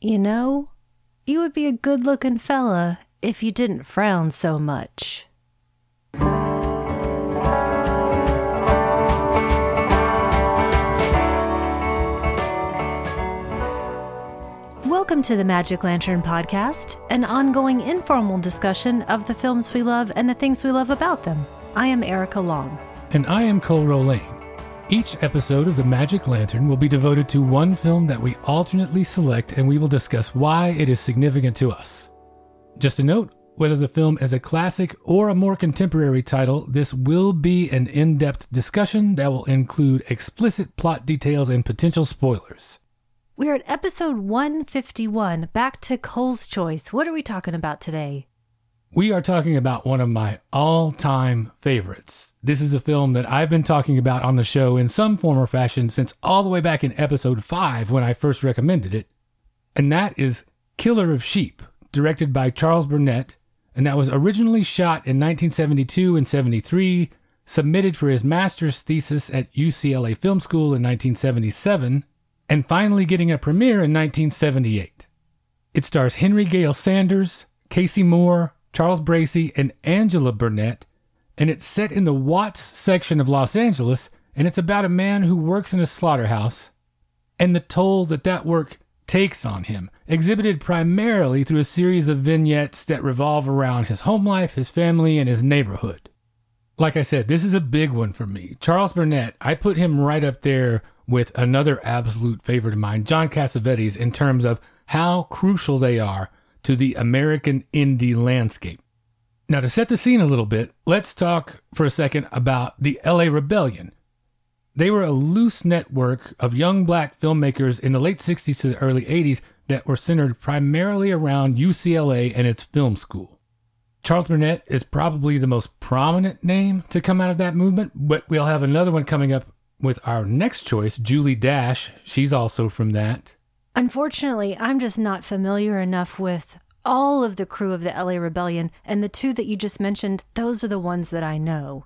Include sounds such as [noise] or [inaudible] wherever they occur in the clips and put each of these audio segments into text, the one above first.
You know, you would be a good looking fella if you didn't frown so much. Welcome to the Magic Lantern Podcast, an ongoing informal discussion of the films we love and the things we love about them. I am Erica Long. And I am Cole Rolane. Each episode of the Magic Lantern will be devoted to one film that we alternately select, and we will discuss why it is significant to us. Just a note whether the film is a classic or a more contemporary title, this will be an in depth discussion that will include explicit plot details and potential spoilers. We're at episode 151, back to Cole's Choice. What are we talking about today? We are talking about one of my all time favorites. This is a film that I've been talking about on the show in some form or fashion since all the way back in episode 5 when I first recommended it. And that is Killer of Sheep, directed by Charles Burnett. And that was originally shot in 1972 and 73, submitted for his master's thesis at UCLA Film School in 1977 and finally getting a premiere in 1978. It stars Henry Gayle Sanders, Kaycee Moore, Charles Bracy, and Angela Burnett, and it's set in the Watts section of Los Angeles, and it's about a man who works in a slaughterhouse and the toll that that work takes on him, exhibited primarily through a series of vignettes that revolve around his home life, his family, and his neighborhood. Like I said, this is a big one for me. Charles Burnett, I put him right up there with another absolute favorite of mine, John Cassavetes, in terms of how crucial they are to the American indie landscape. Now, to set the scene a little bit, let's talk for a second about the LA Rebellion. They were a loose network of young black filmmakers in the late 60s to the early 80s that were centered primarily around UCLA and its film school. Charles Burnett is probably the most prominent name to come out of that movement, but we'll have another one coming up with our next choice, Julie Dash. She's also from that. Unfortunately, I'm just not familiar enough with all of the crew of the LA Rebellion, and the two that you just mentioned, those are the ones that I know.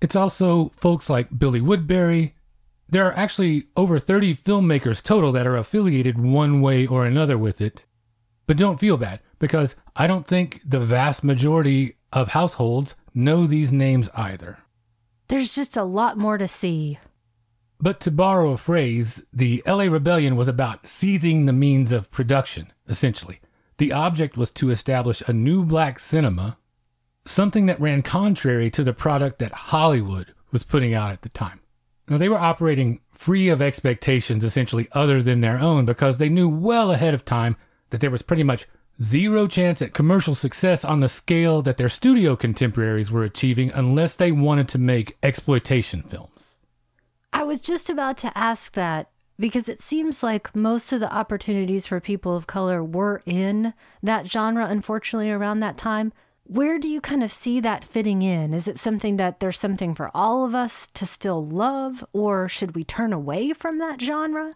It's also folks like Billy Woodberry. There are actually over 30 filmmakers total that are affiliated one way or another with it. But don't feel bad, because I don't think the vast majority of households know these names either. There's just a lot more to see. But to borrow a phrase, the LA Rebellion was about seizing the means of production, essentially. The object was to establish a new black cinema, something that ran contrary to the product that Hollywood was putting out at the time. Now, they were operating free of expectations, essentially, other than their own, because they knew well ahead of time that there was pretty much zero chance at commercial success on the scale that their studio contemporaries were achieving unless they wanted to make exploitation films. I was just about to ask that because it seems like most of the opportunities for people of color were in that genre, unfortunately, around that time. Where do you kind of see that fitting in? Is it something that there's something for all of us to still love, or should we turn away from that genre?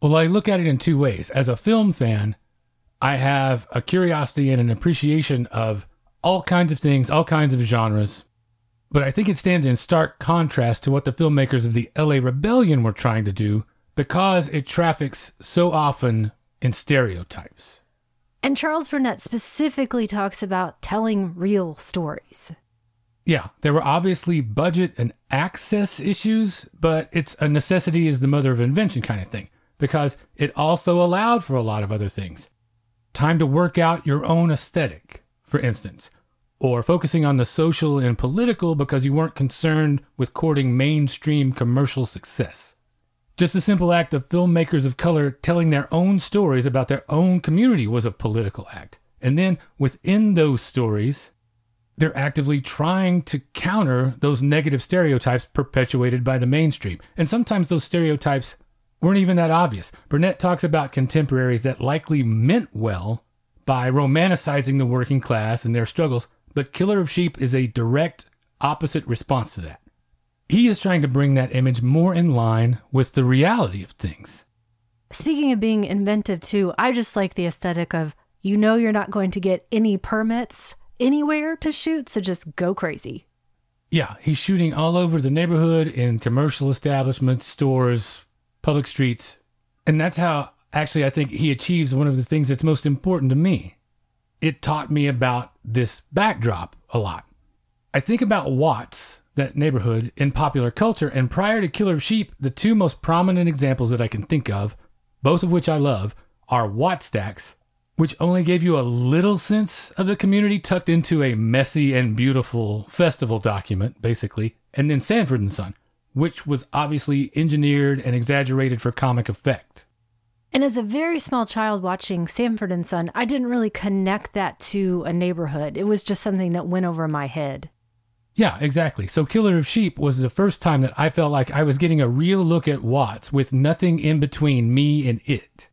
Well, I look at it in two ways. As a film fan, I have a curiosity and an appreciation of all kinds of things, all kinds of genres. But I think it stands in stark contrast to what the filmmakers of the LA Rebellion were trying to do because it traffics so often in stereotypes. And Charles Burnett specifically talks about telling real stories. Yeah, there were obviously budget and access issues, but it's a necessity is the mother of invention kind of thing because it also allowed for a lot of other things. Time to work out your own aesthetic, for instance, or focusing on the social and political because you weren't concerned with courting mainstream commercial success. Just a simple act of filmmakers of color telling their own stories about their own community was a political act. And then within those stories, they're actively trying to counter those negative stereotypes perpetuated by the mainstream. And sometimes those stereotypes weren't even that obvious. Burnett talks about contemporaries that likely meant well by romanticizing the working class and their struggles, but Killer of Sheep is a direct opposite response to that. He is trying to bring that image more in line with the reality of things. Speaking of being inventive, too, I just like the aesthetic of you know you're not going to get any permits anywhere to shoot, so just go crazy. Yeah, he's shooting all over the neighborhood in commercial establishments, stores, public streets. And that's how Actually, I think he achieves one of the things that's most important to me. It taught me about this backdrop a lot. I think about Watts, that neighborhood, in popular culture, and prior to Killer of Sheep, the two most prominent examples that I can think of, both of which I love, are Wattstax, which only gave you a little sense of the community tucked into a messy and beautiful festival document, basically, and then Sanford and Son, which was obviously engineered and exaggerated for comic effect. And as a very small child watching Sanford and Son, I didn't really connect that to a neighborhood. It was just something that went over my head. Yeah, exactly. So Killer of Sheep was the first time that I felt like I was getting a real look at Watts with nothing in between me and it.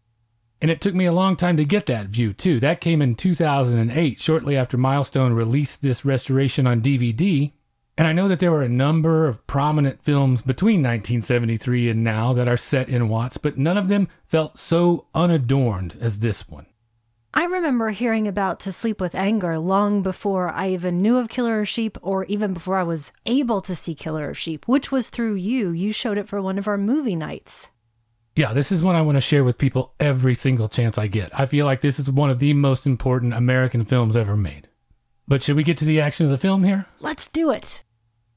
And it took me a long time to get that view, too. That came in 2008, shortly after Milestone released this restoration on DVD. And I know that there were a number of prominent films between 1973 and now that are set in Watts, but none of them felt so unadorned as this one. I remember hearing about To Sleep with Anger long before I even knew of Killer of Sheep or even before I was able to see Killer of Sheep, which was through you. You showed it for one of our movie nights. Yeah, this is one I want to share with people every single chance I get. I feel like this is one of the most important American films ever made. But should we get to the action of the film here? Let's do it.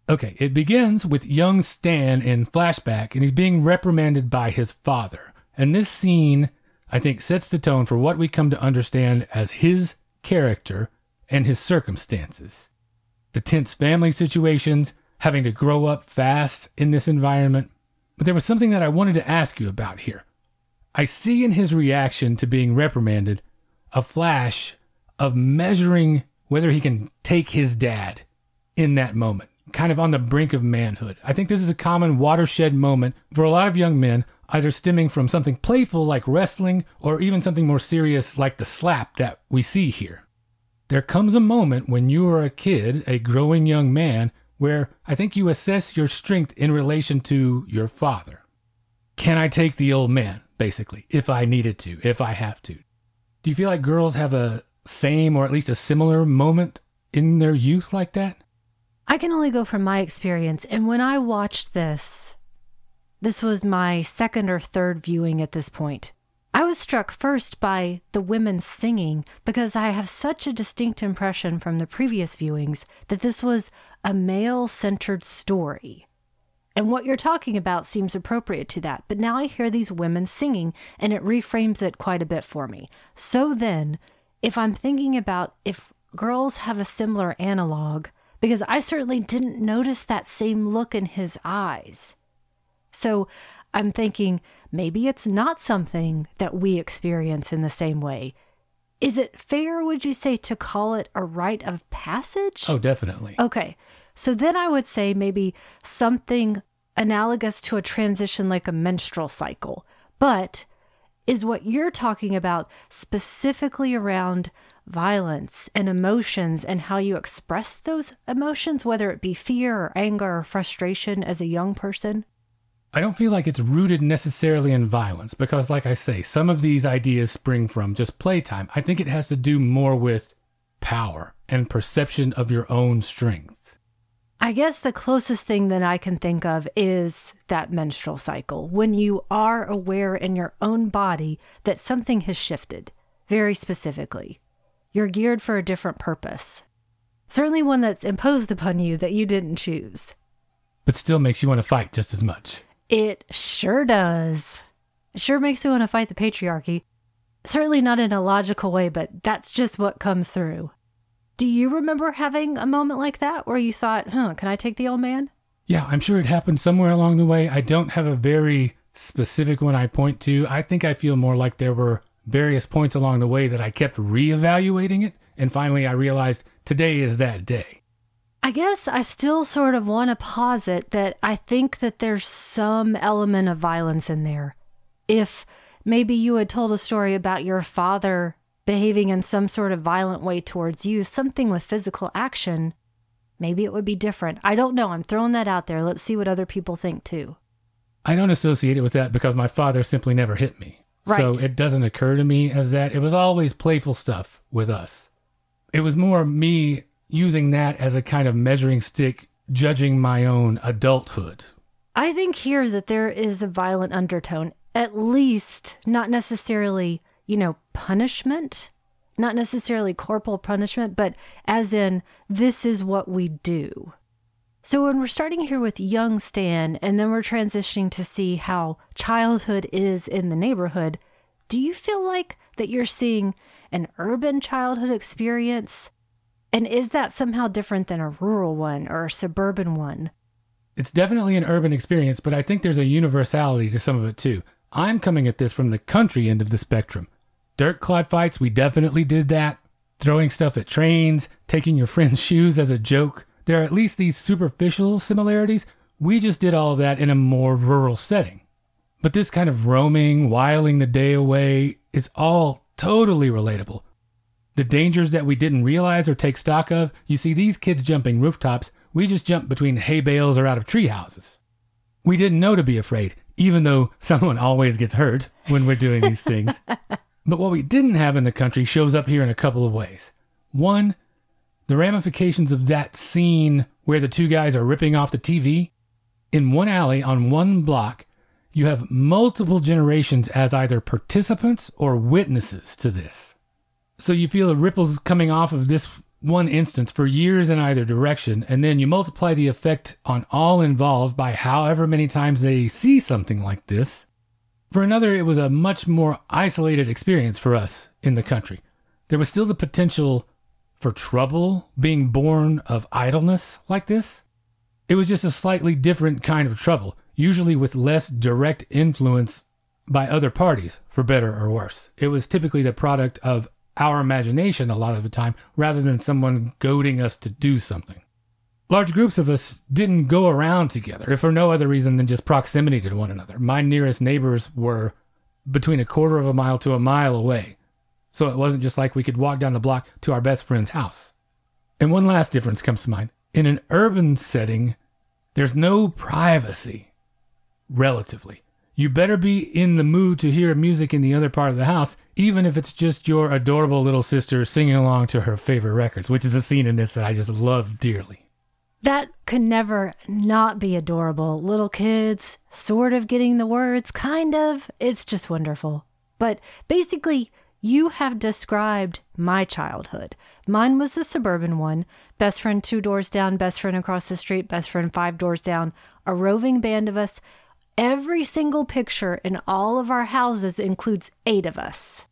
Okay, it begins with young Stan in flashback, and he's being reprimanded by his father. And this scene, I think, sets the tone for what we come to understand as his character and his circumstances. The tense family situations, having to grow up fast in this environment, but there was something that I wanted to ask you about here. I see in his reaction to being reprimanded a flash of measuring whether he can take his dad in that moment, kind of on the brink of manhood. I think this is a common watershed moment for a lot of young men, either stemming from something playful like wrestling or even something more serious like the slap that we see here. There comes a moment when you are a kid, a growing young man, where I think you assess your strength in relation to your father. Can I take the old man, basically, if I needed to, if I have to? Do you feel like girls have a same or at least a similar moment in their youth like that? I can only go from my experience. And when I watched this, this was my second or third viewing at this point. I was struck first by the women singing because I have such a distinct impression from the previous viewings that this was a male centered story. And what you're talking about seems appropriate to that. But now I hear these women singing and it reframes it quite a bit for me. So then, if I'm thinking about if girls have a similar analog, because I certainly didn't notice that same look in his eyes. So I'm thinking maybe it's not something that we experience in the same way. Is it fair, would you say, to call it a rite of passage? Oh, definitely. Okay. So then I would say maybe something analogous to a transition like a menstrual cycle. But is what you're talking about specifically around violence and emotions and how you express those emotions, whether it be fear or anger or frustration as a young person? I don't feel like it's rooted necessarily in violence because, like I say, some of these ideas spring from just playtime. I think it has to do more with power and perception of your own strength. I guess the closest thing that I can think of is that menstrual cycle when you are aware in your own body that something has shifted, very specifically. You're geared for a different purpose. Certainly one that's imposed upon you that you didn't choose. But still makes you want to fight just as much. It sure does. It sure makes me want to fight the patriarchy. Certainly not in a logical way, but that's just what comes through. Do you remember having a moment like that where you thought, huh, can I take the old man? Yeah, I'm sure it happened somewhere along the way. I don't have a very specific one I point to. I think I feel more like there were various points along the way that I kept reevaluating it. And finally, I realized today is that day. I guess I still sort of want to posit that I think that there's some element of violence in there. If maybe you had told a story about your father behaving in some sort of violent way towards you, something with physical action, maybe it would be different. I don't know. I'm throwing that out there. Let's see what other people think too. I don't associate it with that because my father simply never hit me. Right. So it doesn't occur to me as that. It was always playful stuff with us. It was more me using that as a kind of measuring stick, judging my own adulthood. I think here that there is a violent undertone. at least not necessarily, you know, punishment, not necessarily corporal punishment, but as in, this is what we do. So when we're starting here with young Stan and then we're transitioning to see how childhood is in the neighborhood, do you feel like that you're seeing an urban childhood experience? And is that somehow different than a rural one or a suburban one? It's definitely an urban experience, but I think there's a universality to some of it too. I'm coming at this from the country end of the spectrum. Dirt clod fights, we definitely did that. Throwing stuff at trains, taking your friend's [laughs] shoes as a joke. There are at least these superficial similarities. We just did all of that in a more rural setting. But this kind of roaming, whiling the day away, it's all totally relatable. The dangers that we didn't realize or take stock of, you see these kids jumping rooftops, we just jump between hay bales or out of tree houses. We didn't know to be afraid, even though [laughs] someone always gets hurt when we're doing these things. [laughs] but what we didn't have in the country shows up here in a couple of ways. One, the ramifications of that scene where the two guys are ripping off the TV. In one alley on one block, you have multiple generations as either participants or witnesses to this. So you feel the ripples coming off of this one instance for years in either direction, and then you multiply the effect on all involved by however many times they see something like this. For another, it was a much more isolated experience for us in the country. There was still the potential for trouble being born of idleness like this. It was just a slightly different kind of trouble, usually with less direct influence by other parties, for better or worse. It was typically the product of our imagination a lot of the time rather than someone goading us to do something. Large groups of us didn't go around together, if for no other reason than just proximity to one another. My nearest neighbors were between a quarter of a mile to a mile away, so it wasn't just like we could walk down the block to our best friend's house. And one last difference comes to mind. In an urban setting, there's no privacy, relatively. You better be in the mood to hear music in the other part of the house, even if it's just your adorable little sister singing along to her favorite records, which is a scene in this that I just love dearly. That could never not be adorable. Little kids, sort of getting the words, kind of. It's just wonderful. But basically, you have described my childhood. Mine was the suburban one best friend two doors down, best friend across the street, best friend five doors down, a roving band of us Every single picture in all of our houses includes eight of us.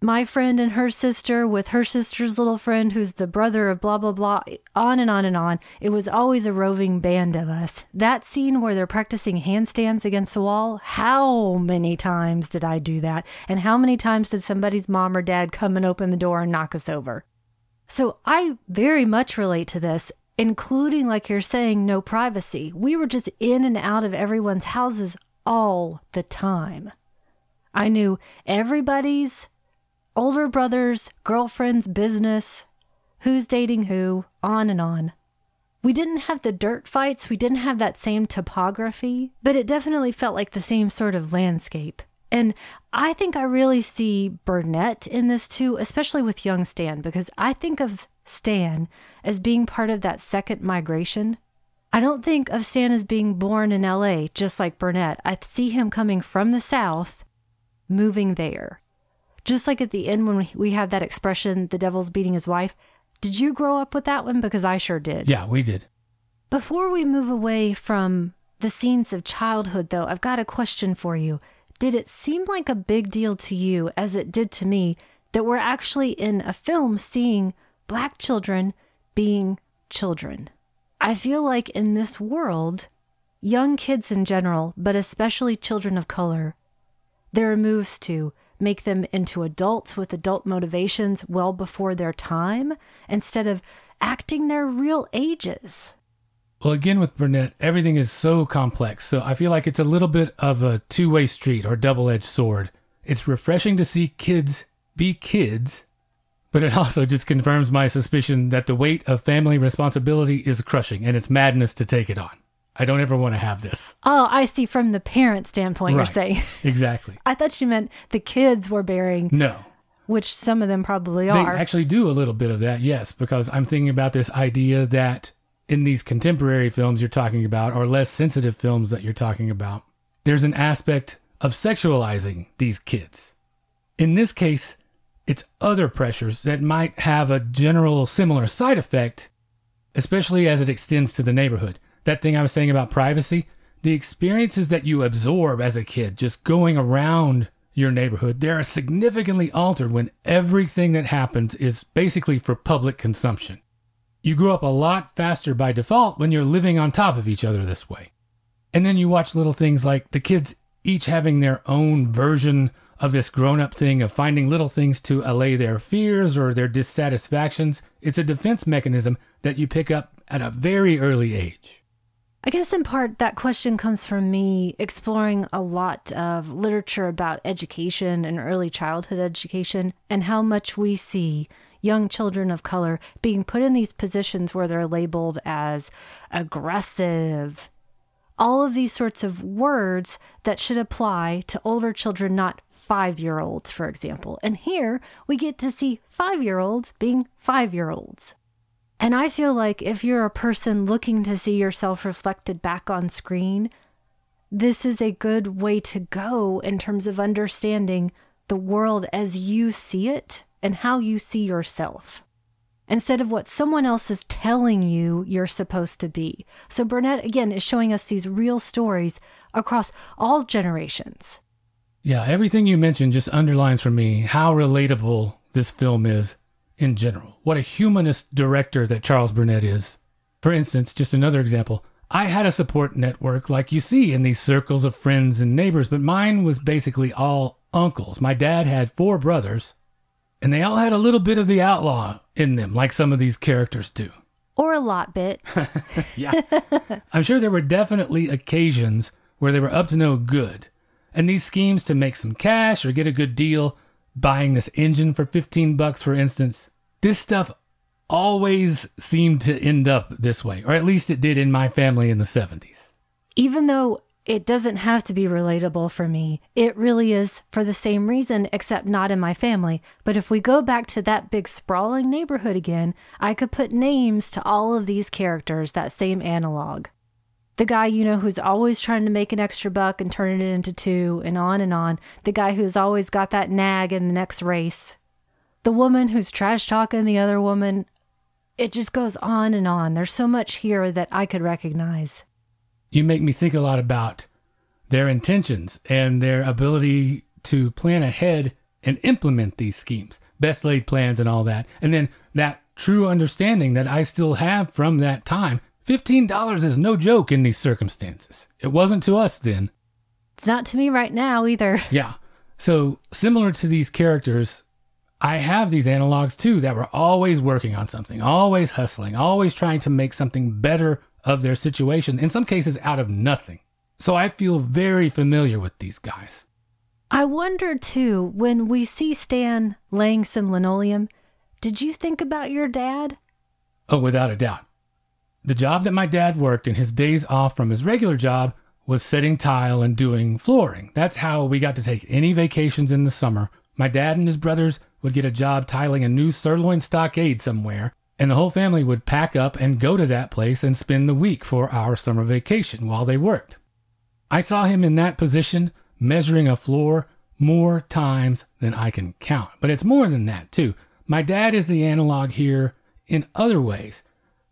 My friend and her sister, with her sister's little friend, who's the brother of blah, blah, blah, on and on and on. It was always a roving band of us. That scene where they're practicing handstands against the wall, how many times did I do that? And how many times did somebody's mom or dad come and open the door and knock us over? So I very much relate to this including, like you're saying, no privacy. We were just in and out of everyone's houses all the time. I knew everybody's older brother's girlfriend's business, who's dating who, on and on. We didn't have the dirt fights, we didn't have that same topography, but it definitely felt like the same sort of landscape. And I think I really see Burnett in this too, especially with young Stan, because I think of Stan as being part of that second migration. I don't think of Stan as being born in LA, just like Burnett. I see him coming from the South, moving there. Just like at the end when we have that expression, the devil's beating his wife. Did you grow up with that one? Because I sure did. Yeah, we did. Before we move away from the scenes of childhood, though, I've got a question for you. Did it seem like a big deal to you, as it did to me, that we're actually in a film seeing black children being children. I feel like in this world, young kids in general, but especially children of color, there are moves to make them into adults with adult motivations well before their time instead of acting their real ages. Well, again, with Burnett, everything is so complex. So I feel like it's a little bit of a two way street or double edged sword. It's refreshing to see kids be kids but it [laughs] also just confirms my suspicion that the weight of family responsibility is crushing and it's madness to take it on. I don't ever want to have this. Oh, I see from the parent standpoint, right. you're saying. [laughs] exactly. I thought you meant the kids were bearing. No. Which some of them probably are. They actually do a little bit of that, yes, because I'm thinking about this idea that in these contemporary films you're talking about, or less sensitive films that you're talking about, there's an aspect of sexualizing these kids. In this case, it's other pressures that might have a general similar side effect, especially as it extends to the neighborhood. That thing I was saying about privacy, the experiences that you absorb as a kid just going around your neighborhood, they are significantly altered when everything that happens is basically for public consumption. You grow up a lot faster by default when you're living on top of each other this way. And then you watch little things like the kids each having their own version of this grown up thing of finding little things to allay their fears or their dissatisfactions. It's a defense mechanism that you pick up at a very early age. I guess in part that question comes from me exploring a lot of literature about education and early childhood education and how much we see young children of color being put in these positions where they're labeled as aggressive. All of these sorts of words that should apply to older children, not five year olds, for example. And here we get to see five year olds being five year olds. And I feel like if you're a person looking to see yourself reflected back on screen, this is a good way to go in terms of understanding the world as you see it and how you see yourself instead of what someone else is telling you you're supposed to be. So Burnett, again, is showing us these real stories across all generations. Yeah, everything you mentioned just underlines for me how relatable this film is in general. What a humanist director that Charles Burnett is. For instance, just another example. I had a support network like you see in these circles of friends and neighbors, but mine was basically all uncles. My dad had four brothers, and they all had a little bit of the outlaw in them, like some of these characters do. Or a lot bit. [laughs] yeah. [laughs] I'm sure there were definitely occasions where they were up to no good. And these schemes to make some cash or get a good deal buying this engine for 15 bucks, for instance. This stuff always seemed to end up this way, or at least it did in my family in the 70s. Even though it doesn't have to be relatable for me, it really is for the same reason, except not in my family. But if we go back to that big sprawling neighborhood again, I could put names to all of these characters, that same analog the guy you know who's always trying to make an extra buck and turn it into two and on and on. The guy who's always got that nag in the next race. The woman who's trash talking the other woman. It just goes on and on. There's so much here that i could recognize. You make me think a lot about their intentions and their ability to plan ahead and implement these schemes. Best laid plans and all that. And then that true understanding that i still have from that time $15 is no joke in these circumstances. It wasn't to us then. It's not to me right now either. [laughs] Yeah. So, similar to these characters, I have these analogs too that were always working on something, always hustling, always trying to make something better of their situation, in some cases out of nothing. So I feel very familiar with these guys. I wonder too, when we see Stan laying some linoleum, did you think about your dad? Oh, without a doubt. The job that my dad worked in his days off from his regular job was setting tile and doing flooring. That's how we got to take any vacations in the summer. My dad and his brothers would get a job tiling a new sirloin stockade somewhere, and the whole family would pack up and go to that place and spend the week for our summer vacation while they worked. I saw him in that position, measuring a floor more times than I can count. But it's more than that, too. My dad is the analog here in other ways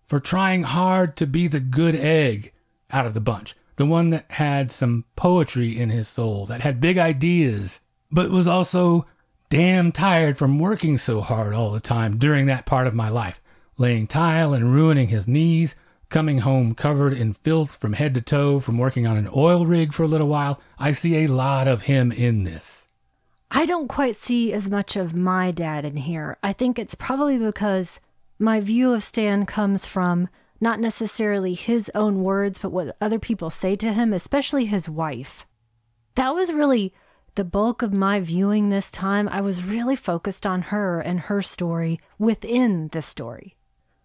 for trying hard to be the good egg out of the bunch, the one that had some poetry in his soul, that had big ideas, but was also damn tired from working so hard all the time during that part of my life, laying tile and ruining his knees, coming home covered in filth from head to toe from working on an oil rig for a little while. I see a lot of him in this. I don't quite see as much of my dad in here. I think it's probably because my view of Stan comes from not necessarily his own words, but what other people say to him, especially his wife. That was really the bulk of my viewing this time. I was really focused on her and her story within the story.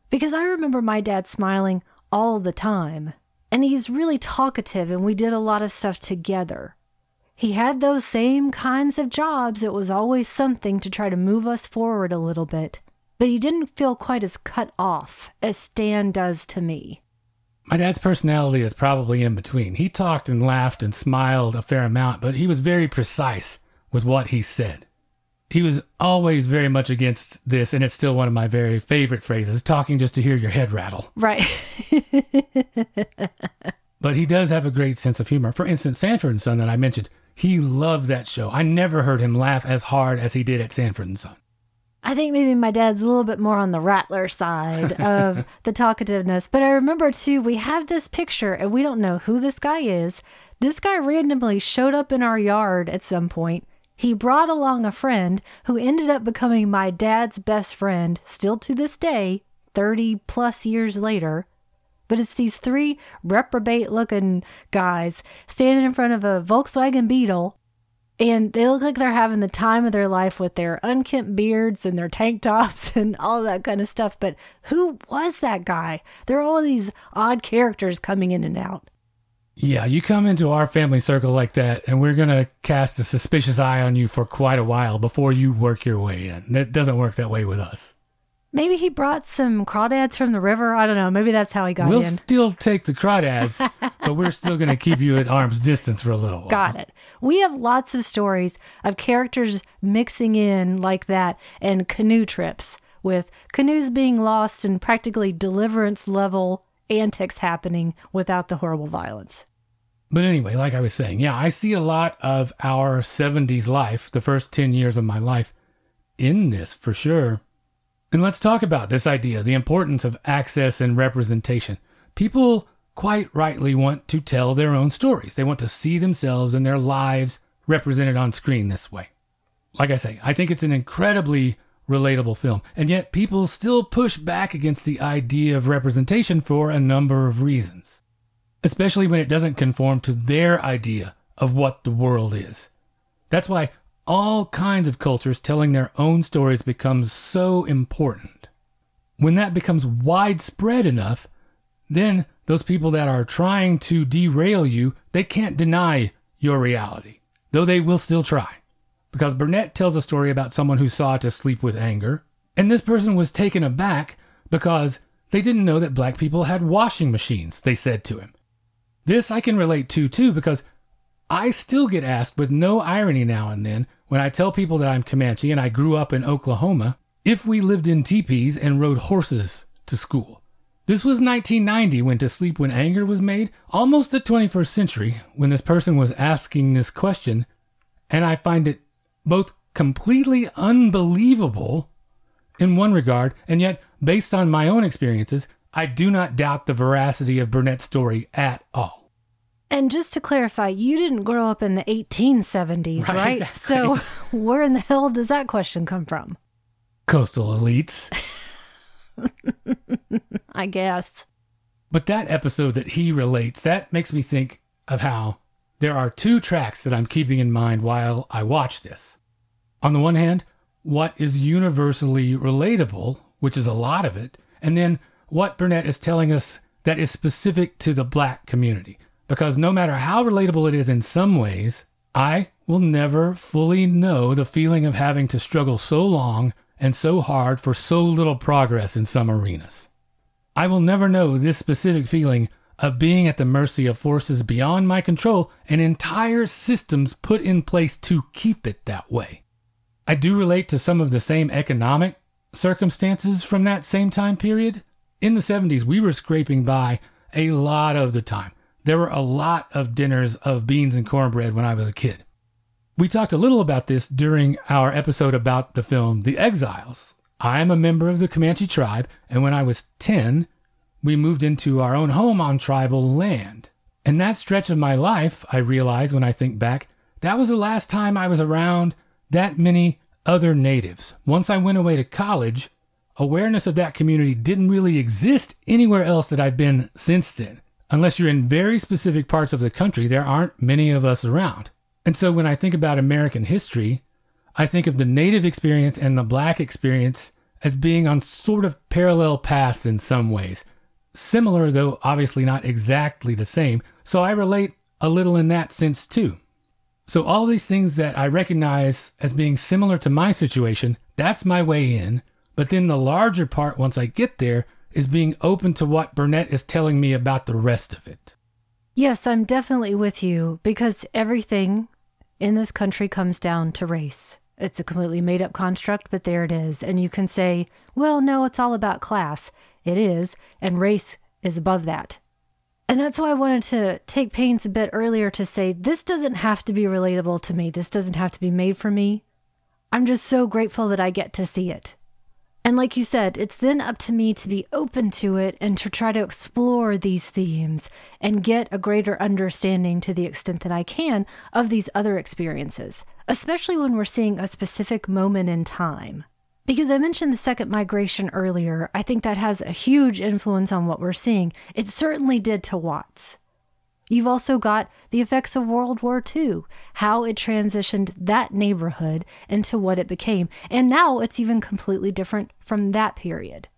Because I remember my dad smiling all the time, and he's really talkative, and we did a lot of stuff together. He had those same kinds of jobs. It was always something to try to move us forward a little bit but he didn't feel quite as cut off as Stan does to me. My dad's personality is probably in between. He talked and laughed and smiled a fair amount, but he was very precise with what he said. He was always very much against this, and it's still one of my very favorite phrases talking just to hear your head rattle. Right. [laughs] but he does have a great sense of humor. For instance, Sanford and Son that I mentioned, he loved that show. I never heard him laugh as hard as he did at Sanford and Son. I think maybe my dad's a little bit more on the rattler side [laughs] of the talkativeness. But I remember too, we have this picture and we don't know who this guy is. This guy randomly showed up in our yard at some point. He brought along a friend who ended up becoming my dad's best friend, still to this day, 30 plus years later. But it's these three reprobate looking guys standing in front of a Volkswagen Beetle and they look like they're having the time of their life with their unkempt beards and their tank tops [laughs] and all that kind of stuff. But who was that guy? There are all these odd characters coming in and out. Yeah, you come into our family circle like that, and we're going to cast a suspicious eye on you for quite a while before you work your way in. It doesn't work that way with us. Maybe he brought some crawdads from the river. I don't know. Maybe that's how he got we'll in. still take the crawdads, but we're still going to keep you at arm's distance for a little while. Got it. We have lots of stories of characters mixing in like that and canoe trips with canoes being lost and practically deliverance level antics happening without the horrible violence. But anyway, like I was saying, yeah, I see a lot of our 70s life, the first 10 years of my life, in this for sure. And let's talk about this idea the importance of access and representation. People quite rightly want to tell their own stories, they want to see themselves and their lives represented on screen this way. Like I say, I think it's an incredibly relatable film, and yet people still push back against the idea of representation for a number of reasons, especially when it doesn't conform to their idea of what the world is. That's why all kinds of cultures telling their own stories becomes so important. When that becomes widespread enough, then those people that are trying to derail you, they can't deny your reality, though they will still try. Because Burnett tells a story about someone who saw to sleep with anger, and this person was taken aback because they didn't know that black people had washing machines, they said to him. This I can relate to too because I still get asked with no irony now and then when I tell people that I'm Comanche and I grew up in Oklahoma if we lived in teepees and rode horses to school. This was 1990 when To Sleep with Anger was made, almost the 21st century when this person was asking this question, and I find it both completely unbelievable in one regard, and yet, based on my own experiences, I do not doubt the veracity of Burnett's story at all. And just to clarify, you didn't grow up in the 1870s, right? right? Exactly. So, [laughs] where in the hell does that question come from? Coastal elites. [laughs] I guess. But that episode that he relates, that makes me think of how there are two tracks that I'm keeping in mind while I watch this. On the one hand, what is universally relatable, which is a lot of it, and then what Burnett is telling us that is specific to the black community. Because no matter how relatable it is in some ways, I will never fully know the feeling of having to struggle so long and so hard for so little progress in some arenas. I will never know this specific feeling of being at the mercy of forces beyond my control and entire systems put in place to keep it that way. I do relate to some of the same economic circumstances from that same time period. In the 70s, we were scraping by a lot of the time. There were a lot of dinners of beans and cornbread when I was a kid. We talked a little about this during our episode about the film The Exiles. I am a member of the Comanche tribe, and when I was 10, we moved into our own home on tribal land. And that stretch of my life, I realize when I think back, that was the last time I was around that many other natives. Once I went away to college, awareness of that community didn't really exist anywhere else that I've been since then. Unless you're in very specific parts of the country, there aren't many of us around. And so when I think about American history, I think of the native experience and the black experience as being on sort of parallel paths in some ways. Similar, though obviously not exactly the same. So I relate a little in that sense too. So all these things that I recognize as being similar to my situation, that's my way in. But then the larger part, once I get there, is being open to what Burnett is telling me about the rest of it. Yes, I'm definitely with you because everything in this country comes down to race. It's a completely made up construct, but there it is. And you can say, well, no, it's all about class. It is, and race is above that. And that's why I wanted to take pains a bit earlier to say this doesn't have to be relatable to me. This doesn't have to be made for me. I'm just so grateful that I get to see it. And like you said, it's then up to me to be open to it and to try to explore these themes and get a greater understanding to the extent that I can of these other experiences, especially when we're seeing a specific moment in time. Because I mentioned the second migration earlier, I think that has a huge influence on what we're seeing. It certainly did to Watts. You've also got the effects of World War II, how it transitioned that neighborhood into what it became. And now it's even completely different from that period.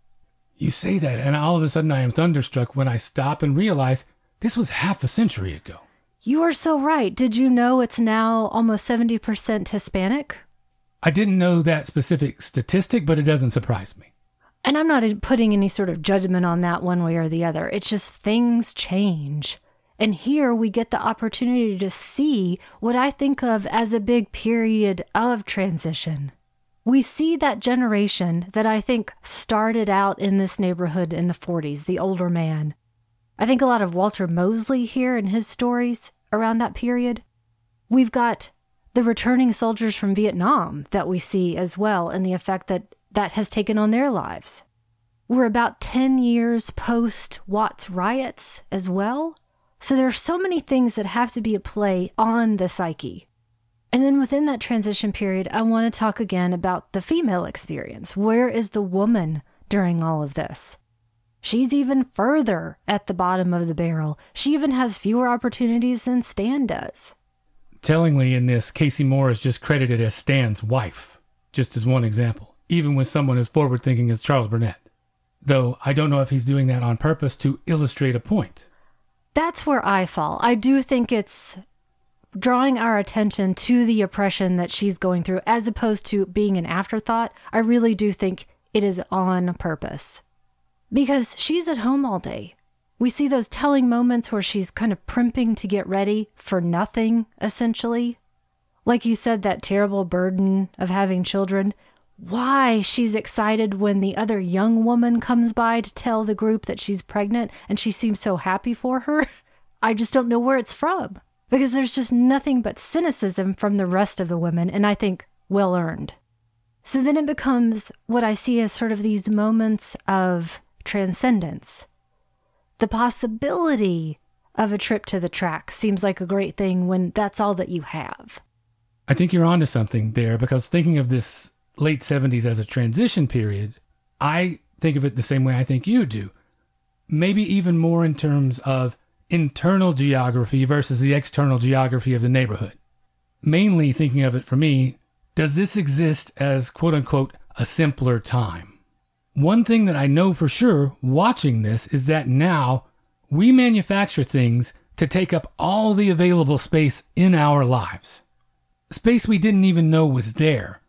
You say that, and all of a sudden I am thunderstruck when I stop and realize this was half a century ago. You are so right. Did you know it's now almost 70% Hispanic? I didn't know that specific statistic, but it doesn't surprise me. And I'm not putting any sort of judgment on that one way or the other. It's just things change. And here we get the opportunity to see what I think of as a big period of transition. We see that generation that I think started out in this neighborhood in the 40s, the older man. I think a lot of Walter Mosley here in his stories around that period. We've got the returning soldiers from Vietnam that we see as well, and the effect that that has taken on their lives. We're about 10 years post Watts riots as well. So there are so many things that have to be at play on the psyche. And then within that transition period, I want to talk again about the female experience. Where is the woman during all of this? She's even further at the bottom of the barrel. She even has fewer opportunities than Stan does. Tellingly, in this, Kaycee Moore is just credited as Stan's wife, just as one example, even with someone as forward thinking as Charles Burnett. Though I don't know if he's doing that on purpose to illustrate a point that's where I fall. I do think it's drawing our attention to the oppression that she's going through as opposed to being an afterthought. I really do think it is on purpose because she's at home all day. We see those telling moments where she's kind of primping to get ready for nothing, essentially. Like you said, that terrible burden of having children why she's excited when the other young woman comes by to tell the group that she's pregnant and she seems so happy for her. I just don't know where it's from because there's just nothing but cynicism from the rest of the women, and I think well earned. So then it becomes what I see as sort of these moments of transcendence. The possibility of a trip to the track seems like a great thing when that's all that you have. I think you're onto something there because thinking of this late 70s as a transition period, I think of it the same way I think you do. Maybe even more in terms of internal geography versus the external geography of the neighborhood. Mainly thinking of it for me, does this exist as quote unquote a simpler time? One thing that I know for sure watching this is that now we manufacture things to take up all the available space in our lives. Space we didn't even know was there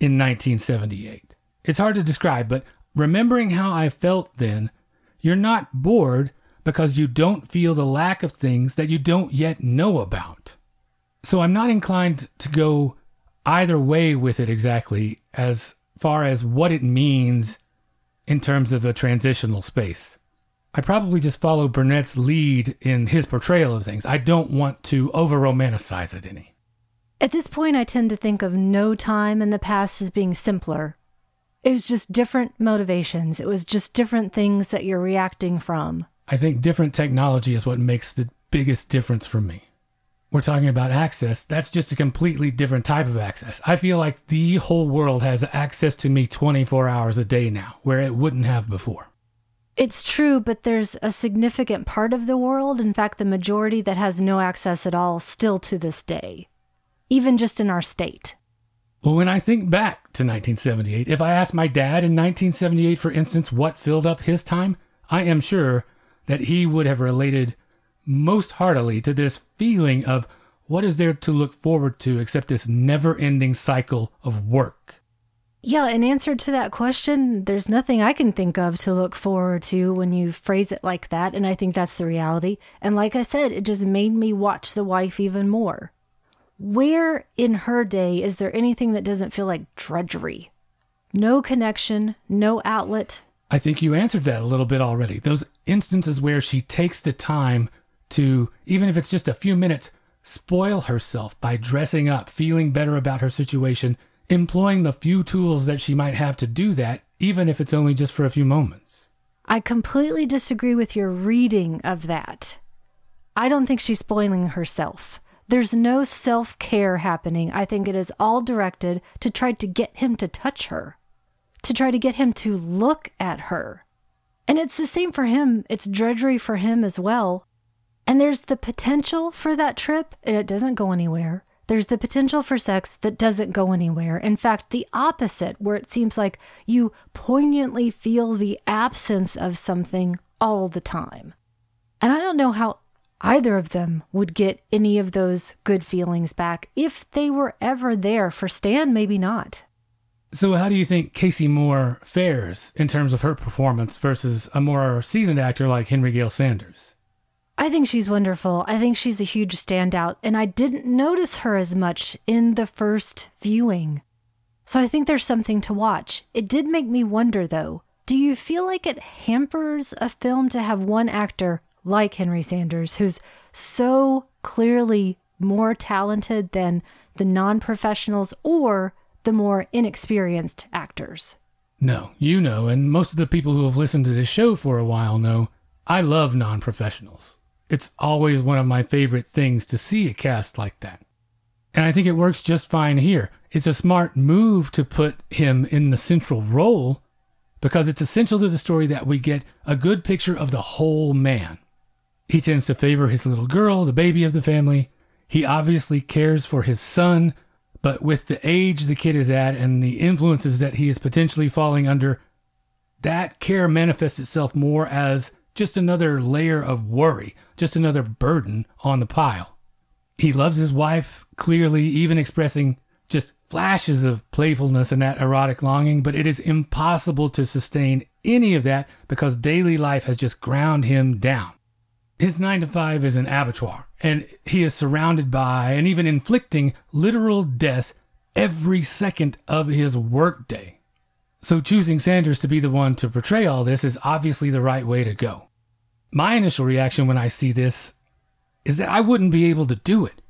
in 1978. It's hard to describe, but remembering how I felt then, you're not bored because you don't feel the lack of things that you don't yet know about. So I'm not inclined to go either way with it exactly as far as what it means in terms of a transitional space. I probably just follow Burnett's lead in his portrayal of things. I don't want to over romanticize it any. At this point, I tend to think of no time in the past as being simpler. It was just different motivations, it was just different things that you're reacting from. I think different technology is what makes the biggest difference for me. We're talking about access. That's just a completely different type of access. I feel like the whole world has access to me 24 hours a day now, where it wouldn't have before. It's true, but there's a significant part of the world, in fact, the majority, that has no access at all still to this day even just in our state. Well, when I think back to 1978, if I asked my dad in 1978, for instance, what filled up his time, I am sure that he would have related most heartily to this feeling of what is there to look forward to except this never ending cycle of work. Yeah, in answer to that question, there's nothing I can think of to look forward to when you phrase it like that, and I think that's the reality. And like I said, it just made me watch The Wife even more. Where in her day is there anything that doesn't feel like drudgery? No connection, no outlet. I think you answered that a little bit already. Those instances where she takes the time to, even if it's just a few minutes, spoil herself by dressing up, feeling better about her situation, employing the few tools that she might have to do that, even if it's only just for a few moments. I completely disagree with your reading of that. I don't think she's spoiling herself. There's no self care happening. I think it is all directed to try to get him to touch her, to try to get him to look at her. And it's the same for him. It's drudgery for him as well. And there's the potential for that trip, and it doesn't go anywhere. There's the potential for sex that doesn't go anywhere. In fact, the opposite, where it seems like you poignantly feel the absence of something all the time. And I don't know how either of them would get any of those good feelings back if they were ever there. For Stan, maybe not. So, how do you think Kaycee Moore fares in terms of her performance versus a more seasoned actor like Henry Gayle Sanders? I think she's wonderful. I think she's a huge standout, and I didn't notice her as much in the first viewing. So I think there's something to watch. It did make me wonder, though do you feel like it hampers a film to have one actor like Henry Sanders, who's so clearly more talented than the non professionals or the more inexperienced actors? No, you know, and most of the people who have listened to this show for a while know I love non professionals. It's always one of my favorite things to see a cast like that. And I think it works just fine here. It's a smart move to put him in the central role because it's essential to the story that we get a good picture of the whole man. He tends to favor his little girl, the baby of the family. He obviously cares for his son, but with the age the kid is at and the influences that he is potentially falling under, that care manifests itself more as just another layer of worry, just another burden on the pile. He loves his wife, clearly, even expressing just flashes of playfulness and that erotic longing, but it is impossible to sustain any of that because daily life has just ground him down. His nine to five is an abattoir, and he is surrounded by and even inflicting literal death every second of his workday. So choosing Sanders to be the one to portray all this is obviously the right way to go. My initial reaction when I see this is that I wouldn't be able to do it.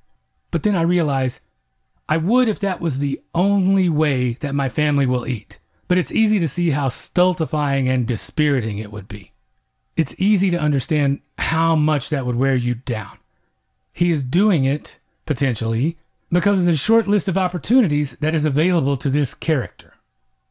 But then I realize I would if that was the only way that my family will eat. But it's easy to see how stultifying and dispiriting it would be. It's easy to understand how much that would wear you down. He is doing it, potentially, because of the short list of opportunities that is available to this character.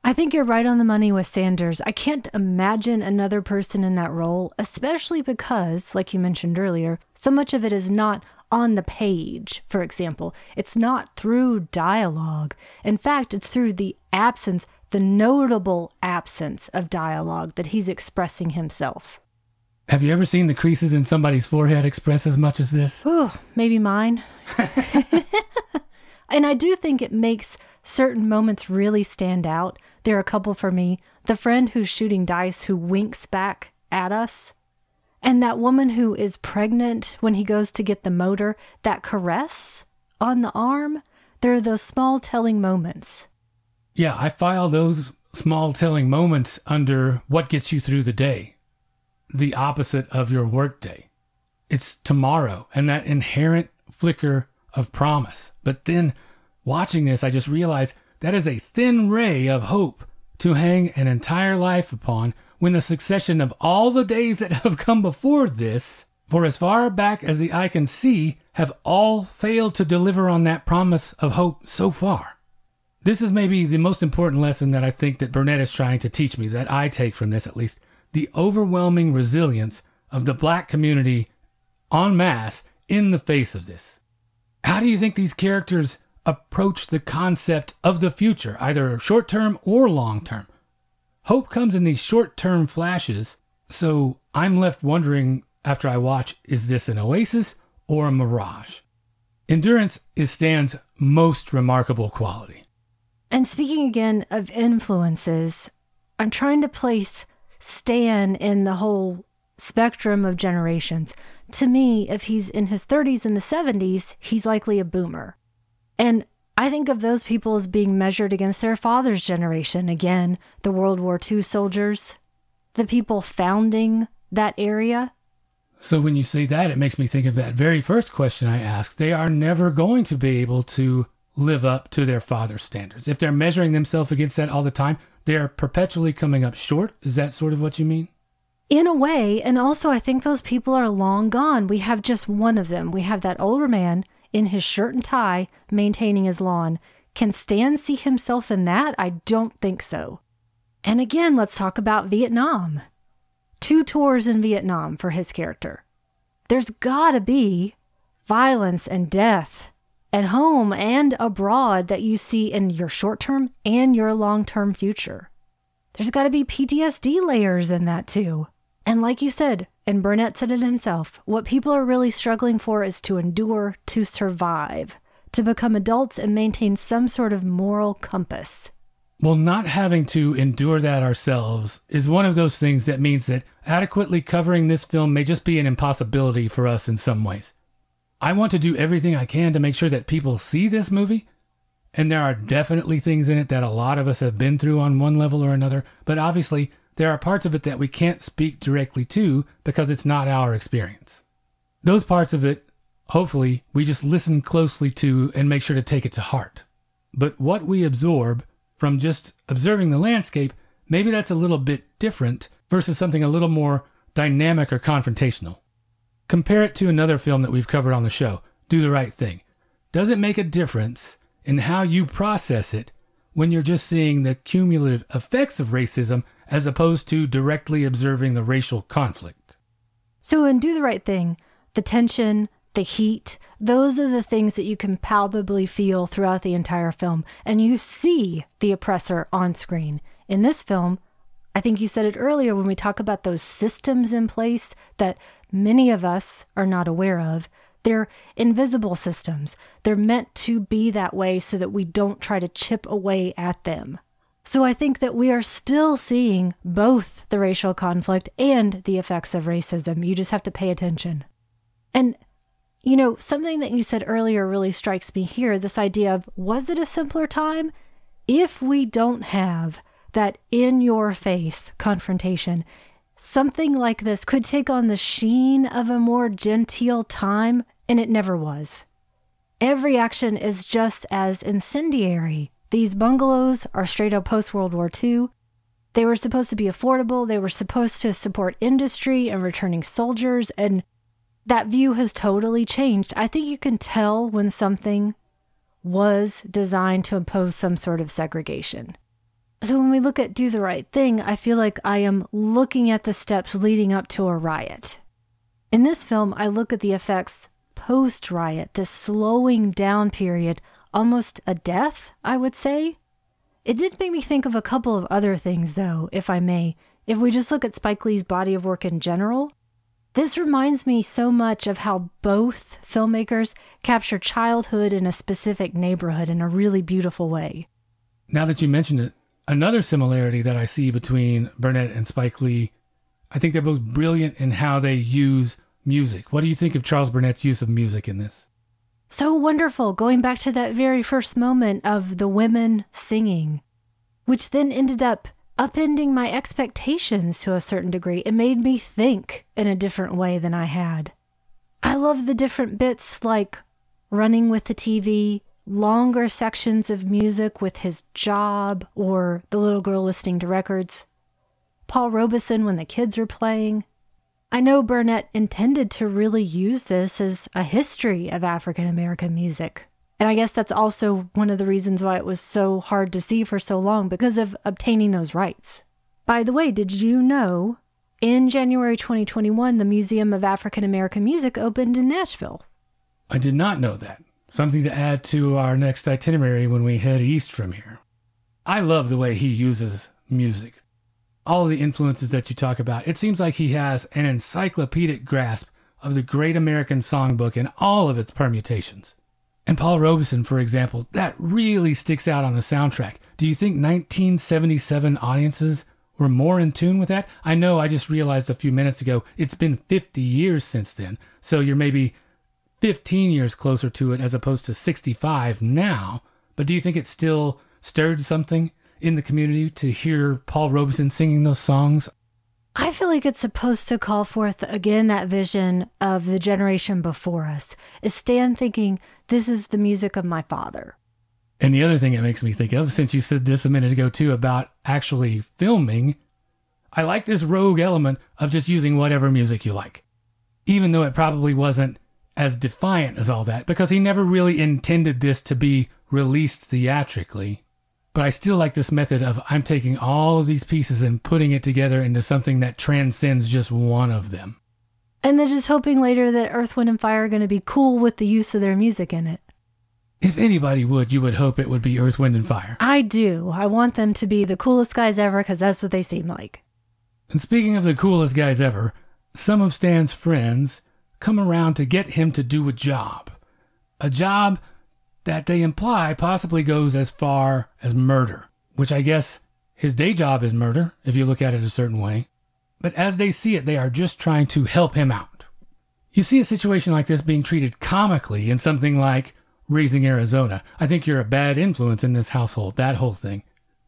I think you're right on the money with Sanders. I can't imagine another person in that role, especially because, like you mentioned earlier, so much of it is not on the page, for example. It's not through dialogue. In fact, it's through the absence, the notable absence of dialogue that he's expressing himself. Have you ever seen the creases in somebody's forehead express as much as this? Oh, maybe mine. [laughs] and I do think it makes certain moments really stand out. There are a couple for me. The friend who's shooting dice who winks back at us. And that woman who is pregnant when he goes to get the motor, that caress on the arm. There are those small telling moments. Yeah, I file those small telling moments under what gets you through the day, the opposite of your workday. It's tomorrow and that inherent flicker of promise. But then watching this, I just realized that is a thin ray of hope to hang an entire life upon when the succession of all the days that have come before this, for as far back as the eye can see, have all failed to deliver on that promise of hope so far. This is maybe the most important lesson that I think that Burnett is trying to teach me, that I take from this at least the overwhelming resilience of the black community en masse in the face of this. How do you think these characters approach the concept of the future, either short term or long term. Hope comes in these short term flashes, so I'm left wondering after I watch is this an oasis or a mirage? Endurance is Stan's most remarkable quality. And speaking again of influences, I'm trying to place Stan in the whole spectrum of generations. To me, if he's in his 30s and the 70s, he's likely a boomer. And I think of those people as being measured against their father's generation. Again, the World War II soldiers, the people founding that area. So when you say that, it makes me think of that very first question I asked. They are never going to be able to live up to their father's standards. If they're measuring themselves against that all the time, they are perpetually coming up short. Is that sort of what you mean? In a way, and also I think those people are long gone. We have just one of them. We have that older man in his shirt and tie maintaining his lawn. Can Stan see himself in that? I don't think so. And again, let's talk about Vietnam. Two tours in Vietnam for his character. There's gotta be violence and death at home and abroad that you see in your short term and your long term future. There's got to be PTSD layers in that too. And like you said, and Burnett said it himself, what people are really struggling for is to endure, to survive, to become adults and maintain some sort of moral compass. Well, not having to endure that ourselves is one of those things that means that adequately covering this film may just be an impossibility for us in some ways. I want to do everything I can to make sure that people see this movie. And there are definitely things in it that a lot of us have been through on one level or another, but obviously there are parts of it that we can't speak directly to because it's not our experience. Those parts of it, hopefully, we just listen closely to and make sure to take it to heart. But what we absorb from just observing the landscape, maybe that's a little bit different versus something a little more dynamic or confrontational. Compare it to another film that we've covered on the show, Do the Right Thing. Does it make a difference in how you process it when you're just seeing the cumulative effects of racism as opposed to directly observing the racial conflict? So, in Do the Right Thing, the tension, the heat, those are the things that you can palpably feel throughout the entire film, and you see the oppressor on screen. In this film, I think you said it earlier when we talk about those systems in place that many of us are not aware of. They're invisible systems. They're meant to be that way so that we don't try to chip away at them. So I think that we are still seeing both the racial conflict and the effects of racism. You just have to pay attention. And, you know, something that you said earlier really strikes me here this idea of was it a simpler time? If we don't have that in your face confrontation, something like this could take on the sheen of a more genteel time, and it never was. Every action is just as incendiary. These bungalows are straight up post World War II. They were supposed to be affordable, they were supposed to support industry and returning soldiers, and that view has totally changed. I think you can tell when something was designed to impose some sort of segregation. So when we look at do the right thing, I feel like I am looking at the steps leading up to a riot. In this film, I look at the effects post riot, this slowing down period, almost a death, I would say. It did make me think of a couple of other things, though, if I may. If we just look at Spike Lee's body of work in general, this reminds me so much of how both filmmakers capture childhood in a specific neighborhood in a really beautiful way. Now that you mention it, Another similarity that I see between Burnett and Spike Lee, I think they're both brilliant in how they use music. What do you think of Charles Burnett's use of music in this? So wonderful, going back to that very first moment of the women singing, which then ended up upending my expectations to a certain degree. It made me think in a different way than I had. I love the different bits like running with the TV, longer sections of music with his job or the little girl listening to records. Paul Robeson when the kids are playing. I know Burnett intended to really use this as a history of African American music. And I guess that's also one of the reasons why it was so hard to see for so long because of obtaining those rights. By the way, did you know in January 2021 the Museum of African American Music opened in Nashville? I did not know that. Something to add to our next itinerary when we head east from here. I love the way he uses music. All the influences that you talk about, it seems like he has an encyclopedic grasp of the great American songbook and all of its permutations. And Paul Robeson, for example, that really sticks out on the soundtrack. Do you think 1977 audiences were more in tune with that? I know I just realized a few minutes ago it's been 50 years since then. So you're maybe 15 years closer to it as opposed to 65 now. But do you think it still stirred something in the community to hear Paul Robeson singing those songs? I feel like it's supposed to call forth again that vision of the generation before us. Is Stan thinking, this is the music of my father? And the other thing it makes me think of, since you said this a minute ago too about actually filming, I like this rogue element of just using whatever music you like. Even though it probably wasn't as defiant as all that, because he never really intended this to be released theatrically. But I still like this method of I'm taking all of these pieces and putting it together into something that transcends just one of them. And then just hoping later that Earth, Wind, and Fire are going to be cool with the use of their music in it. If anybody would, you would hope it would be Earth, Wind, and Fire. I do. I want them to be the coolest guys ever because that's what they seem like. And speaking of the coolest guys ever, some of Stan's friends come around to get him to do a job. A job that they imply possibly goes as far as murder, which I guess his day job is murder, if you look at it a certain way. But as they see it, they are just trying to help him out. You see a situation like this being treated comically in something like Raising Arizona. I think you're a bad influence in this household, that whole thing.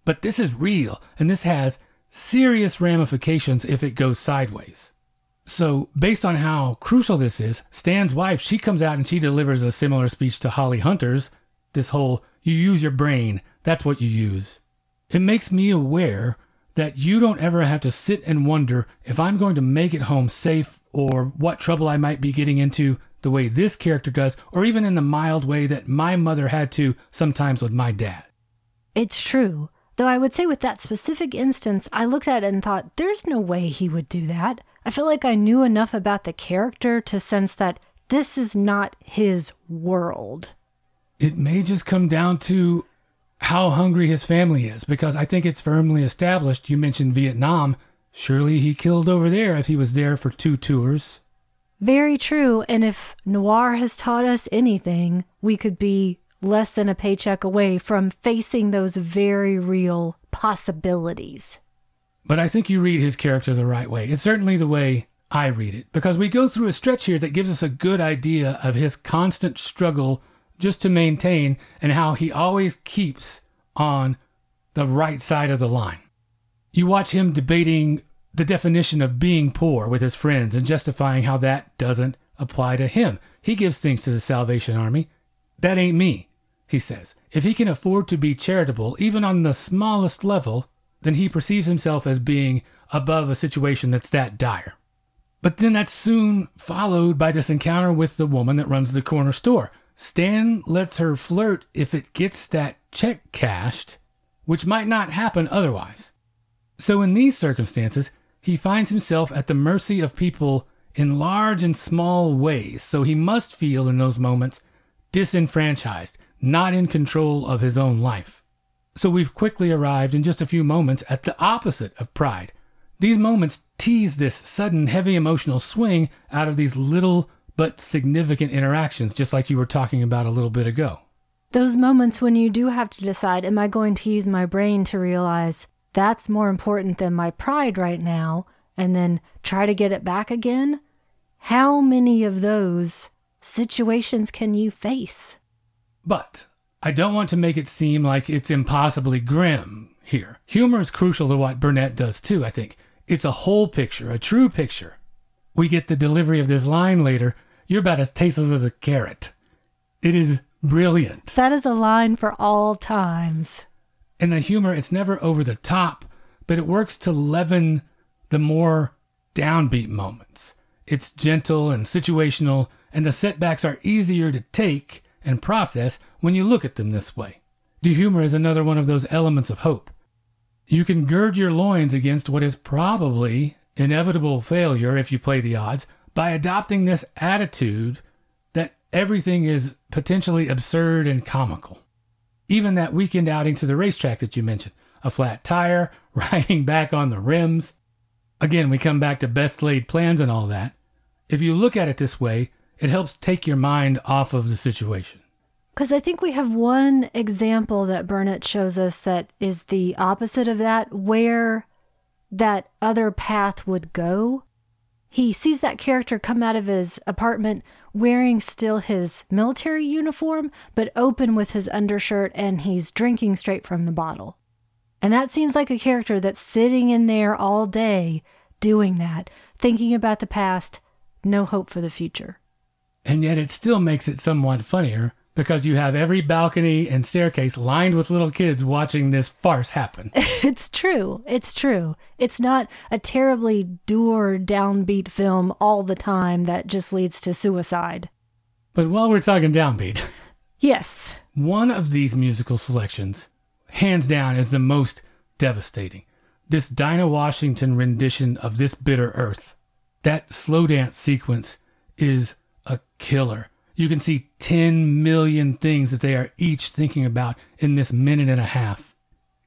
But this is real, and this has serious ramifications if it goes sideways. So, based on how crucial this is, Stan's wife, she comes out and she delivers a similar speech to Holly Hunter's. This whole, you use your brain, that's what you use. It makes me aware that you don't ever have to sit and wonder if I'm going to make it home safe or what trouble I might be getting into the way this character does, or even in the mild way that my mother had to sometimes with my dad. It's true. Though I would say with that specific instance, I looked at it and thought, there's no way he would do that. I feel like I knew enough about the character to sense that this is not his world. It may just come down to how hungry his family is, because I think it's firmly established. You mentioned Vietnam. Surely he killed over there if he was there for two tours. Very true. And if noir has taught us anything, we could be less than a paycheck away from facing those very real possibilities. But I think you read his character the right way. It's certainly the way I read it, because we go through a stretch here that gives us a good idea of his constant struggle just to maintain and how he always keeps on the right side of the line. You watch him debating the definition of being poor with his friends and justifying how that doesn't apply to him. He gives things to the Salvation Army. That ain't me, he says. If he can afford to be charitable, even on the smallest level, then he perceives himself as being above a situation that's that dire. But then that's soon followed by this encounter with the woman that runs the corner store. Stan lets her flirt if it gets that check cashed, which might not happen otherwise. So, in these circumstances, he finds himself at the mercy of people in large and small ways, so he must feel in those moments disenfranchised, not in control of his own life. So we've quickly arrived in just a few moments at the opposite of pride. These moments tease this sudden heavy emotional swing out of these little but significant interactions, just like you were talking about a little bit ago. Those moments when you do have to decide, am I going to use my brain to realize that's more important than my pride right now, and then try to get it back again? How many of those situations can you face? But I don't want to make it seem like it's impossibly grim here. Humor is crucial to what Burnett does too, I think. It's a whole picture, a true picture. We get the delivery of this line later You're about as tasteless as a carrot. It is brilliant. That is a line for all times. And the humor, it's never over the top, but it works to leaven the more downbeat moments. It's gentle and situational, and the setbacks are easier to take and process when you look at them this way. The humor is another one of those elements of hope. You can gird your loins against what is probably inevitable failure if you play the odds by adopting this attitude that everything is potentially absurd and comical. Even that weekend outing to the racetrack that you mentioned, a flat tire, [laughs] riding back on the rims. Again, we come back to best laid plans and all that. If you look at it this way, it helps take your mind off of the situation. Because I think we have one example that Burnett shows us that is the opposite of that, where that other path would go. He sees that character come out of his apartment wearing still his military uniform, but open with his undershirt, and he's drinking straight from the bottle. And that seems like a character that's sitting in there all day doing that, thinking about the past, no hope for the future. And yet it still makes it somewhat funnier because you have every balcony and staircase lined with little kids watching this farce happen. [laughs] it's true. It's true. It's not a terribly dour, downbeat film all the time that just leads to suicide. But while we're talking downbeat, [laughs] yes. One of these musical selections, hands down, is the most devastating. This Dinah Washington rendition of This Bitter Earth. That slow dance sequence is killer. You can see 10 million things that they are each thinking about in this minute and a half.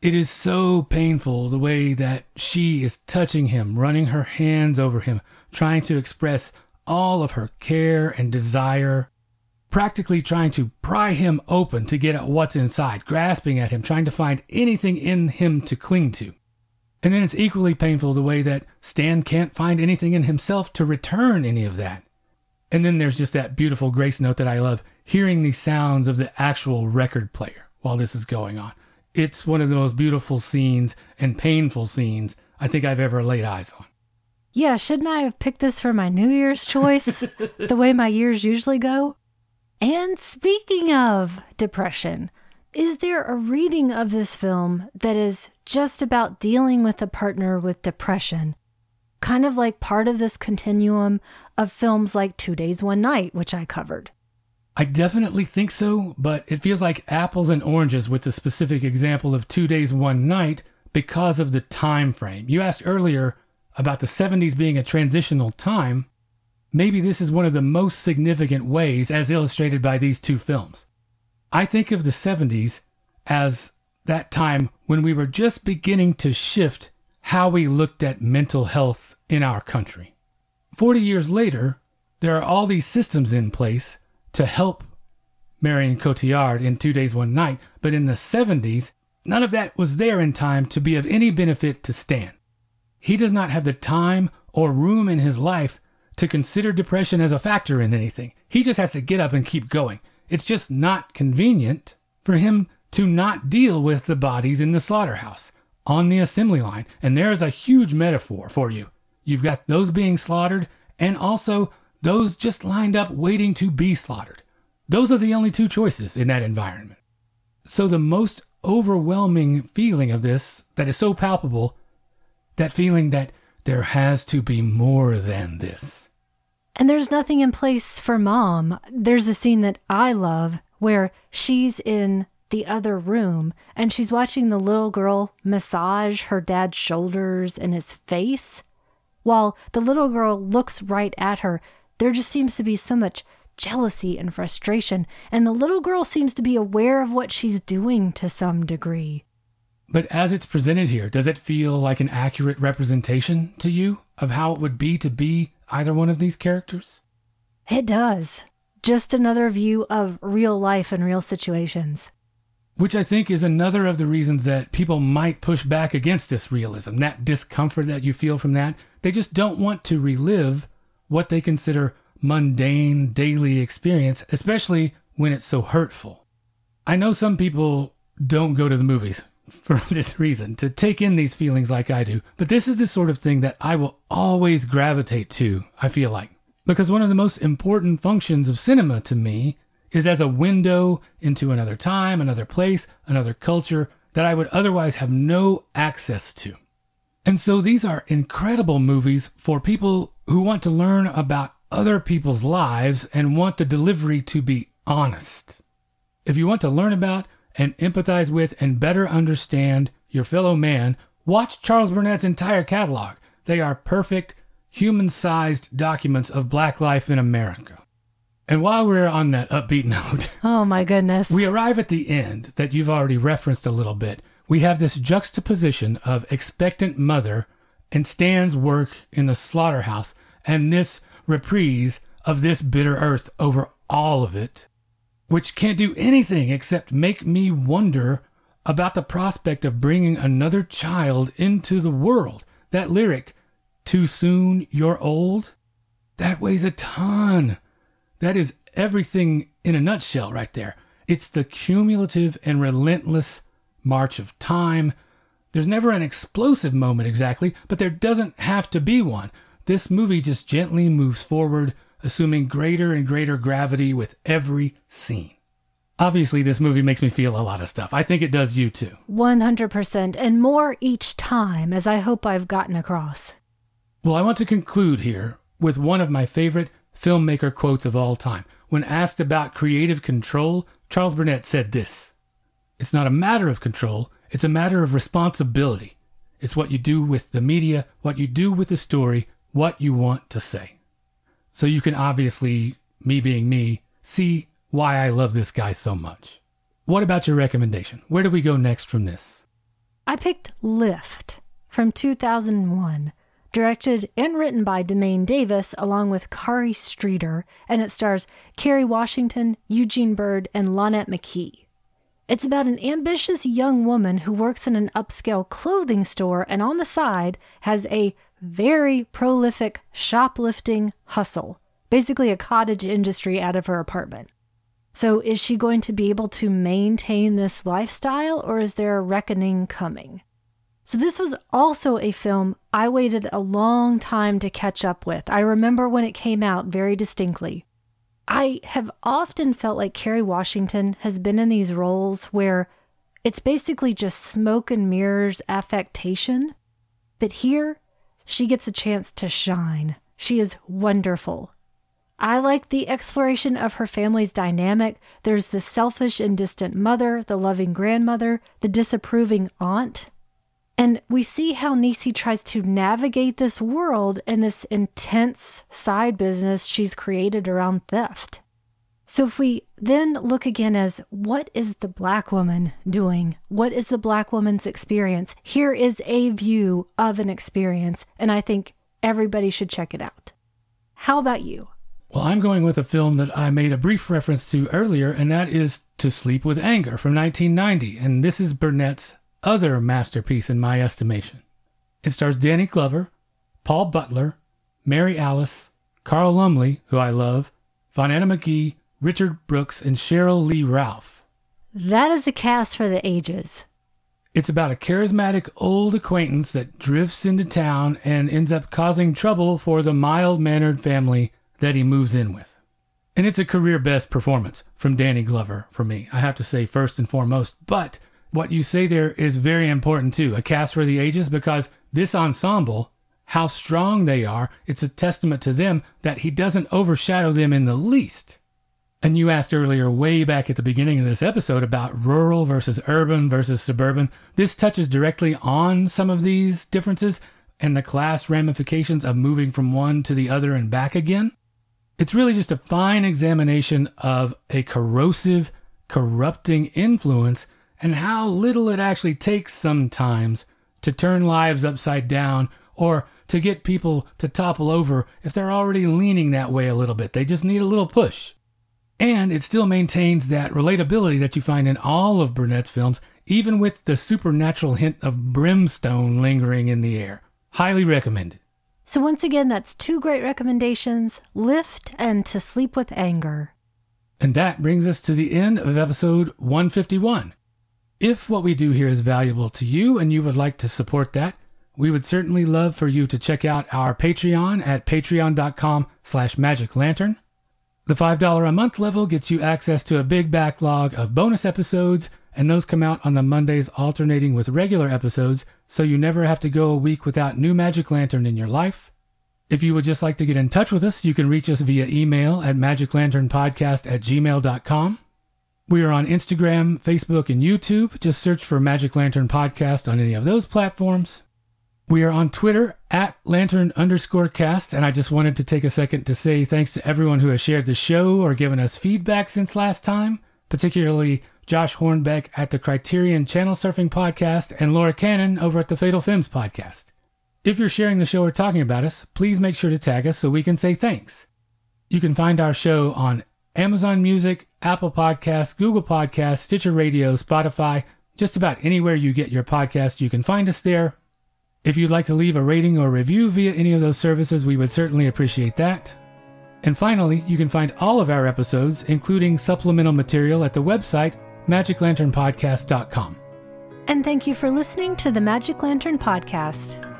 It is so painful the way that she is touching him, running her hands over him, trying to express all of her care and desire, practically trying to pry him open to get at what's inside, grasping at him, trying to find anything in him to cling to. And then it's equally painful the way that Stan can't find anything in himself to return any of that. And then there's just that beautiful grace note that I love hearing the sounds of the actual record player while this is going on. It's one of the most beautiful scenes and painful scenes I think I've ever laid eyes on. Yeah, shouldn't I have picked this for my New Year's choice [laughs] the way my years usually go? And speaking of depression, is there a reading of this film that is just about dealing with a partner with depression kind of like part of this continuum of films like Two Days, One Night, which I covered. I definitely think so, but it feels like apples and oranges with the specific example of Two Days, One Night because of the time frame. You asked earlier about the 70s being a transitional time. Maybe this is one of the most significant ways, as illustrated by these two films. I think of the 70s as that time when we were just beginning to shift how we looked at mental health in our country. 40 years later, there are all these systems in place to help Marion Cotillard in Two Days, One Night, but in the 70s, none of that was there in time to be of any benefit to Stan. He does not have the time or room in his life to consider depression as a factor in anything. He just has to get up and keep going. It's just not convenient for him to not deal with the bodies in the slaughterhouse on the assembly line. And there's a huge metaphor for you. You've got those being slaughtered and also those just lined up waiting to be slaughtered. Those are the only two choices in that environment. So, the most overwhelming feeling of this that is so palpable, that feeling that there has to be more than this. And there's nothing in place for mom. There's a scene that I love where she's in the other room and she's watching the little girl massage her dad's shoulders and his face. While the little girl looks right at her, there just seems to be so much jealousy and frustration, and the little girl seems to be aware of what she's doing to some degree. But as it's presented here, does it feel like an accurate representation to you of how it would be to be either one of these characters? It does. Just another view of real life and real situations. Which I think is another of the reasons that people might push back against this realism, that discomfort that you feel from that. They just don't want to relive what they consider mundane daily experience, especially when it's so hurtful. I know some people don't go to the movies [laughs] for this reason, to take in these feelings like I do, but this is the sort of thing that I will always gravitate to, I feel like. Because one of the most important functions of cinema to me is as a window into another time, another place, another culture that I would otherwise have no access to. And so these are incredible movies for people who want to learn about other people's lives and want the delivery to be honest. If you want to learn about and empathize with and better understand your fellow man, watch Charles Burnett's entire catalog. They are perfect, human sized documents of black life in America. And while we're on that upbeat [laughs] note, oh my goodness, we arrive at the end that you've already referenced a little bit. We have this juxtaposition of expectant mother and Stan's work in the slaughterhouse and this reprise of this bitter earth over all of it, which can't do anything except make me wonder about the prospect of bringing another child into the world. That lyric, too soon, you're old, that weighs a ton. That is everything in a nutshell right there. It's the cumulative and relentless march of time. There's never an explosive moment exactly, but there doesn't have to be one. This movie just gently moves forward, assuming greater and greater gravity with every scene. Obviously, this movie makes me feel a lot of stuff. I think it does you too. 100%, and more each time, as I hope I've gotten across. Well, I want to conclude here with one of my favorite filmmaker quotes of all time. When asked about creative control, Charles Burnett said this It's not a matter of control, it's a matter of responsibility. It's what you do with the media, what you do with the story, what you want to say. So you can obviously, me being me, see why I love this guy so much. What about your recommendation? Where do we go next from this? I picked Lift from 2001, directed and written by DeMane Davis along with Khari Streeter, and it stars Kerry Washington, Eugene Byrd, and Lonette McKee. It's about an ambitious young woman who works in an upscale clothing store and on the side has a very prolific shoplifting hustle, basically a cottage industry out of her apartment. So, is she going to be able to maintain this lifestyle or is there a reckoning coming? So, this was also a film I waited a long time to catch up with. I remember when it came out very distinctly. I have often felt like Kerry Washington has been in these roles where it's basically just smoke and mirrors affectation. But here, she gets a chance to shine. She is wonderful. I like the exploration of her family's dynamic. There's the selfish and distant mother, the loving grandmother, the disapproving aunt. And we see how Niecy tries to navigate this world and this intense side business she's created around theft. So, if we then look again as what is the black woman doing? What is the black woman's experience? Here is a view of an experience, and I think everybody should check it out. How about you? Well, I'm going with a film that I made a brief reference to earlier, and that is To Sleep with Anger from 1990. And this is Burnett's other masterpiece in my estimation. It stars Danny Glover, Paul Butler, Mary Alice, Carl Lumbly, who I love, Vonetta McGee, Richard Brooks, and Sheryl Lee Ralph. That is a cast for the ages. It's about a charismatic old acquaintance that drifts into town and ends up causing trouble for the mild mannered family that he moves in with. And it's a career best performance from Danny Glover for me, I have to say, first and foremost. But what you say there is very important too a cast for the ages, because this ensemble, how strong they are, it's a testament to them that he doesn't overshadow them in the least. And you asked earlier, way back at the beginning of this episode, about rural versus urban versus suburban. This touches directly on some of these differences and the class ramifications of moving from one to the other and back again. It's really just a fine examination of a corrosive, corrupting influence and how little it actually takes sometimes to turn lives upside down or to get people to topple over if they're already leaning that way a little bit. They just need a little push. And it still maintains that relatability that you find in all of Burnett's films, even with the supernatural hint of brimstone lingering in the air. Highly recommended. So, once again, that's two great recommendations Lift and To Sleep with Anger. And that brings us to the end of episode 151. If what we do here is valuable to you and you would like to support that, we would certainly love for you to check out our Patreon at patreon.com slash magiclantern. The $5 a month level gets you access to a big backlog of bonus episodes, and those come out on the Mondays alternating with regular episodes, so you never have to go a week without new Magic Lantern in your life. If you would just like to get in touch with us, you can reach us via email at magiclanternpodcast at gmail.com. We are on Instagram, Facebook, and YouTube. Just search for Magic Lantern Podcast on any of those platforms. We are on Twitter at lantern underscore cast, and I just wanted to take a second to say thanks to everyone who has shared the show or given us feedback since last time, particularly Josh Hornbeck at the Criterion Channel Surfing Podcast, and Laura Cannon over at the Fatal Films Podcast. If you're sharing the show or talking about us, please make sure to tag us so we can say thanks. You can find our show on Amazon Music, Apple Podcasts, Google Podcasts, Stitcher Radio, Spotify, just about anywhere you get your podcast, you can find us there. If you'd like to leave a rating or review via any of those services, we would certainly appreciate that. And finally, you can find all of our episodes, including supplemental material, at the website magiclanternpodcast.com. And thank you for listening to the Magic Lantern Podcast.